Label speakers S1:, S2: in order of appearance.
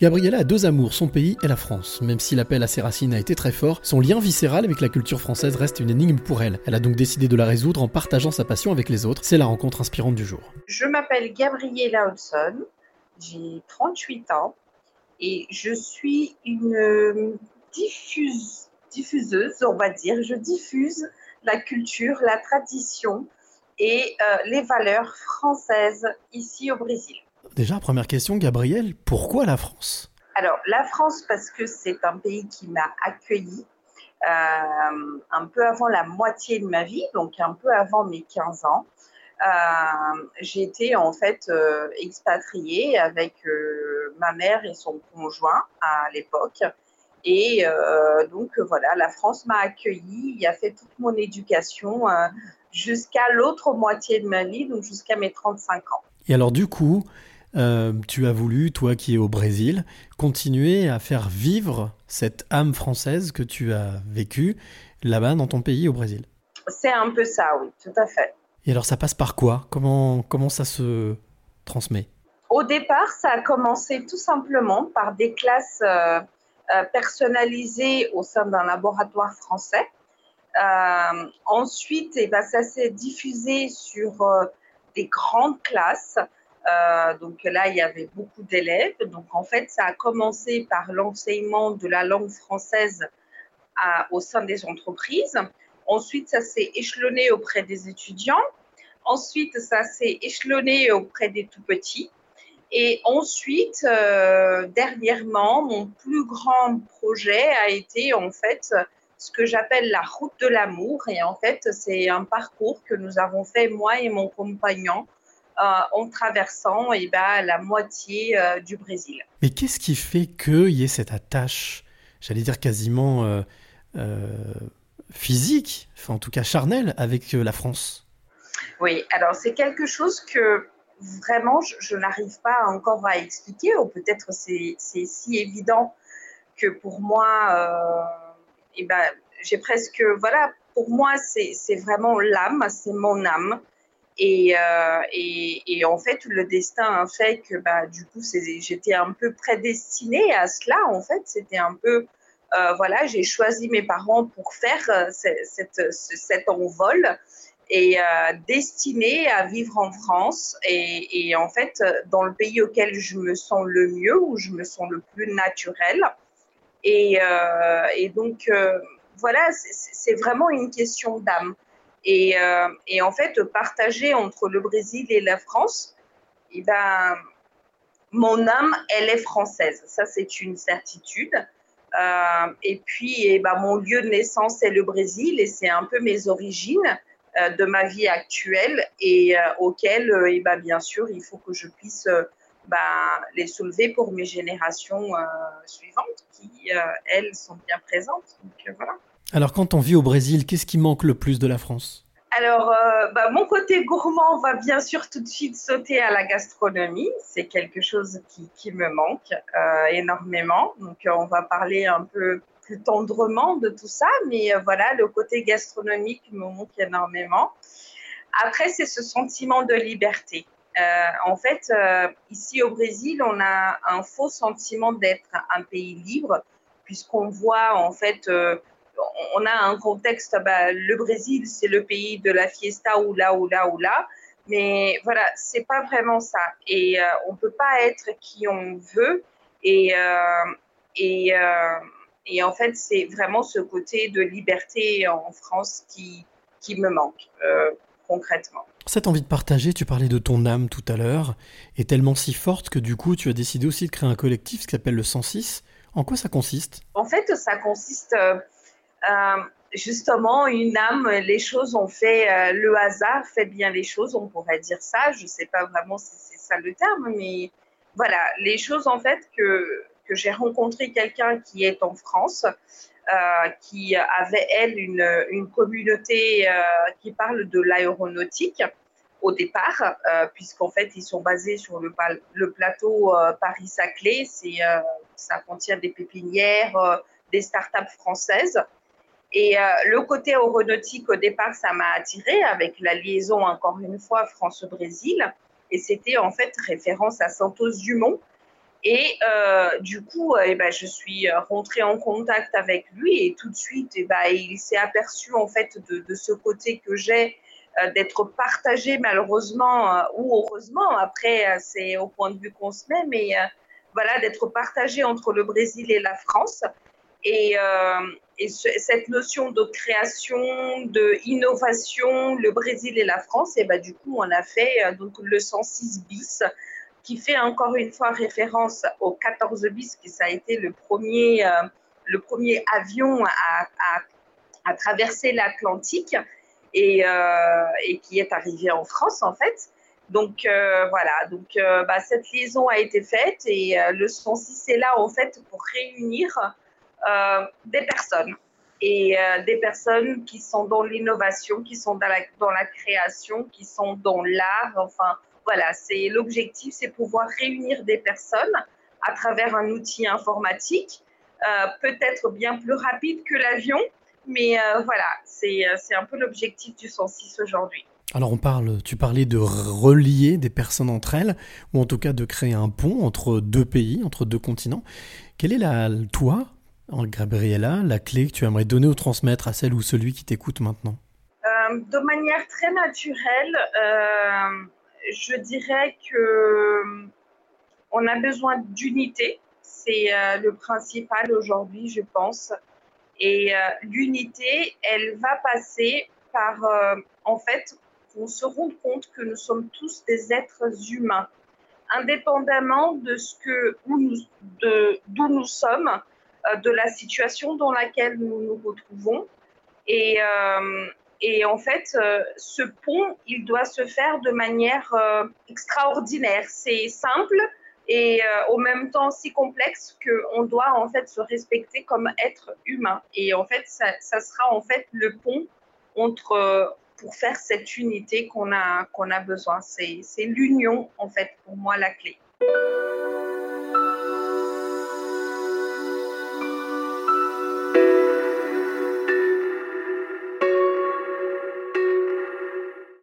S1: Gabriella a deux amours, son pays et la France. Même si l'appel à ses racines a été très fort, son lien viscéral avec la culture française reste une énigme pour elle. Elle a donc décidé de la résoudre en partageant sa passion avec les autres. C'est la rencontre inspirante du jour.
S2: Je m'appelle Gabriella Hudson, j'ai 38 ans et je suis une euh, diffuseuse, on va dire. Je diffuse la culture, la tradition et euh, les valeurs françaises ici au Brésil.
S1: Déjà, première question, Gabriel, pourquoi la France?
S2: Alors, la France, parce que c'est un pays qui m'a accueilli euh, un peu avant la moitié de ma vie, donc un peu avant mes 15 ans. Euh, été en fait euh, expatriée avec ma mère et son conjoint à l'époque. Et donc voilà, la France m'a accueillie, il a fait toute mon éducation jusqu'à l'autre moitié de ma vie, donc jusqu'à mes 35 ans.
S1: Et alors du coup, euh, tu as voulu, toi qui es au Brésil, continuer à faire vivre cette âme française que tu as vécue là-bas dans ton pays au Brésil.
S2: C'est un peu ça, oui, tout à fait.
S1: Et alors ça passe par quoi? Comment, comment ça se transmet?
S2: Au départ, ça a commencé tout simplement par des classes euh, euh, personnalisées au sein d'un laboratoire français. Ensuite, et eh ben, ça s'est diffusé sur des grandes classes euh, donc là, il y avait beaucoup d'élèves. Donc en fait, ça a commencé par l'enseignement de la langue française au sein des entreprises. Ensuite, ça s'est échelonné auprès des étudiants. Ensuite, ça s'est échelonné auprès des tout petits. Et ensuite, euh, dernièrement, mon plus grand projet a été en fait ce que j'appelle la route de l'amour. Et en fait, c'est un parcours que nous avons fait, moi et mon compagnon, euh, en traversant eh ben, la moitié euh, du Brésil.
S1: Mais qu'est-ce qui fait qu'il y ait cette attache, j'allais dire quasiment euh, physique, enfin en tout cas charnelle, avec la France?
S2: Oui, alors c'est quelque chose que vraiment je, n'arrive pas encore à expliquer, ou peut-être c'est si évident que pour moi, et ben, j'ai presque, voilà, pour moi c'est vraiment l'âme, c'est mon âme. Euh, et, en fait, le destin a fait que bah, du coup, j'étais un peu prédestinée à cela. En fait, c'était un peu, euh, voilà, j'ai choisi mes parents pour faire euh, cet envol et destinée à vivre en France. Et, et, en fait, dans le pays auquel je me sens le mieux, où je me sens le plus naturel. Et, et donc, voilà, c'est vraiment une question d'âme. Et, euh, et, en fait, partager entre le Brésil et la France, eh ben, mon âme, elle est française. Ça, c'est une certitude. Euh, et puis, eh ben, mon lieu de naissance est le Brésil et c'est un peu mes origines euh, de ma vie actuelle et euh, auxquelles, eh ben, bien sûr, il faut que je puisse ben, les soulever pour mes générations suivantes qui, elles, sont bien présentes. Donc, voilà.
S1: Alors quand on vit au Brésil, qu'est-ce qui manque le plus de la France?
S2: Alors, euh, bah, mon côté gourmand va bien sûr tout de suite sauter à la gastronomie. C'est quelque chose qui, me manque euh, énormément. Donc, euh, on va parler un peu plus tendrement de tout ça. Mais voilà, le côté gastronomique me manque énormément. Après, c'est ce sentiment de liberté. En fait, ici au Brésil, on a un faux sentiment d'être un pays libre, puisqu'on voit en fait on a un contexte, bah, le Brésil, c'est le pays de la fiesta ou là, ou là, ou là. Mais voilà, c'est pas vraiment ça. Et euh, on peut pas être qui on veut. Et, euh, et, euh, et en fait, c'est vraiment ce côté de liberté en France qui, qui me manque concrètement.
S1: Cette envie de partager, tu parlais de ton âme tout à l'heure, est tellement si forte que du coup, tu as décidé aussi de créer un collectif, ce qui s'appelle le 106. En quoi ça consiste?
S2: En fait, ça consiste euh, justement, une âme, les choses ont fait, euh, le hasard fait bien les choses, on pourrait dire ça. Je ne sais pas vraiment si c'est ça le terme, mais voilà, les choses en fait que, que j'ai rencontré quelqu'un qui est en France, euh, qui avait, elle, une, une communauté qui parle de l'aéronautique au départ, puisqu'en fait, ils sont basés sur le, plateau Paris-Saclay. ça contient des pépinières, des startups françaises. Et euh, le côté aéronautique, au départ, ça m'a attiré avec la liaison, encore une fois, France-Brésil. Et c'était en fait référence à Santos Dumont. Et euh, du coup, eh ben, je suis rentrée en contact avec lui et tout de suite, eh ben, il s'est aperçu en fait de, de ce côté que j'ai d'être partagé malheureusement ou heureusement. Après, c'est au point de vue qu'on se met, mais voilà, d'être partagé entre le Brésil et la France. Et, euh, et cette notion de création, de innovation, le Brésil et la France, et bah, du coup, on a fait euh, donc, le 106 bis, qui fait encore une fois référence au 14 bis, qui ça a été le premier, euh, le premier avion à, traverser l'Atlantique et, euh, et, qui est arrivé en France, en fait. Donc euh, voilà, donc bah, cette liaison a été faite et le 106 est là en fait pour réunir des personnes et des personnes qui sont dans l'innovation, qui sont dans la, dans la création, qui sont dans l'art. Enfin voilà, c'est l'objectif, c'est pouvoir réunir des personnes à travers un outil informatique, peut-être bien plus rapide que l'avion, mais voilà, c'est un peu l'objectif du 106 aujourd'hui.
S1: Alors on parle, tu parlais de relier des personnes entre elles, ou en tout cas de créer un pont entre deux pays, entre deux continents. Quelle est la, toi, Gabriella, la clé que tu aimerais donner ou transmettre à celle ou celui qui t'écoute maintenant?
S2: Euh, De manière très naturelle, euh, je dirais que on a besoin d'unité. C'est euh, le principal aujourd'hui, je pense. Et l'unité, elle va passer par, en fait, qu'on se rende compte que nous sommes tous des êtres humains, indépendamment de ce que, d'où nous sommes, euh, de la situation dans laquelle nous nous retrouvons. Et, euh, et en fait, euh, ce pont, il doit se faire de manière extraordinaire. C'est simple et au même temps si complexe qu'on doit en fait se respecter comme être humain. Et en fait, ça, sera en fait le pont entre pour faire cette unité qu'on a, qu'on a besoin. C'est l'union, en fait, pour moi, la clé.